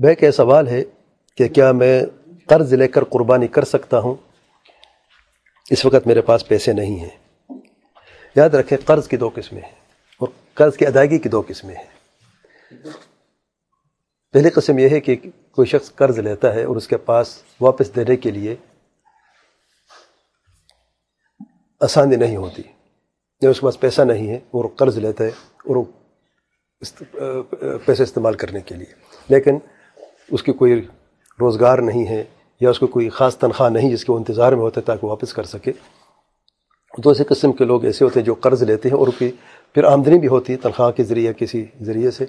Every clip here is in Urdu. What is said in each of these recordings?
بھائی کا سوال ہے کہ کیا میں قرض لے کر قربانی کر سکتا ہوں؟ اس وقت میرے پاس پیسے نہیں ہیں۔ یاد رکھیں قرض کی دو قسمیں ہیں اور قرض کی ادائیگی کی دو قسمیں ہیں۔ پہلی قسم یہ ہے کہ کوئی شخص قرض لیتا ہے اور اس کے پاس واپس دینے کے لیے آسانی نہیں ہوتی۔ یا اس کے پاس پیسہ نہیں ہے اور قرض لیتا ہے اور پیسے استعمال کرنے کے لیے۔ لیکن اس کی کوئی روزگار نہیں ہے یا اس کو کوئی خاص تنخواہ نہیں جس کے وہ انتظار میں ہوتا ہے تاکہ واپس کر سکے۔ تو ایسے قسم کے لوگ ایسے ہوتے ہیں جو قرض لیتے ہیں اور کی پھر آمدنی بھی ہوتی ہے، تنخواہ کے ذریعے کسی ذریعے سے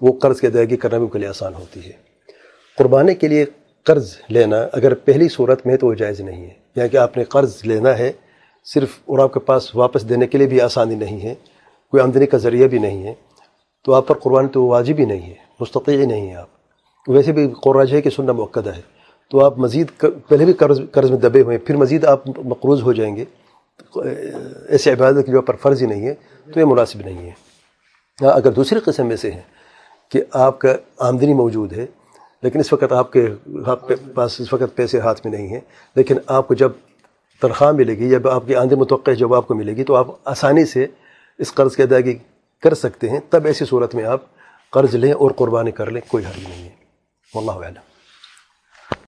وہ قرض کی ادائیگی کرنا بھی ان کے لیے آسان ہوتی ہے۔ قربانے کے لیے قرض لینا اگر پہلی صورت میں تو وہ جائز نہیں ہے۔ یعنی کہ آپ نے قرض لینا ہے، صرف اور آپ کے پاس واپس دینے کے لیے بھی آسانی نہیں ہے، کوئی آمدنی کا ذریعہ بھی نہیں ہے، تو آپ پر قربانی تو واجب ہی نہیں ہے مستقل ہی نہیں ہے آپ۔ ویسے بھی قرآج ہے کہ سننا موقع ہے۔ تو آپ مزید پہلے بھی قرض قرض میں دبے ہوئے ہیں پھر مزید آپ مقروض ہو جائیں گے۔ ایسے عبادت کی جو پر فرض ہی نہیں ہے تو یہ مناسب نہیں ہے۔ ہاں، اگر دوسری قسم میں سے ہے کہ آپ کا آمدنی موجود ہے لیکن اس وقت آپ کے پاس اس وقت پیسے ہاتھ میں نہیں ہیں لیکن آپ کو جب تنخواہ ملے گی یا آپ کی آمدنی متوقع جب آپ کو ملے گی تو آپ آسانی سے اس قرض کی ادائیگی کر سکتے ہیں۔ تب ایسی صورت میں آپ قرض لیں اور قربانی کر لیں کوئی حل نہیں والله أعلم.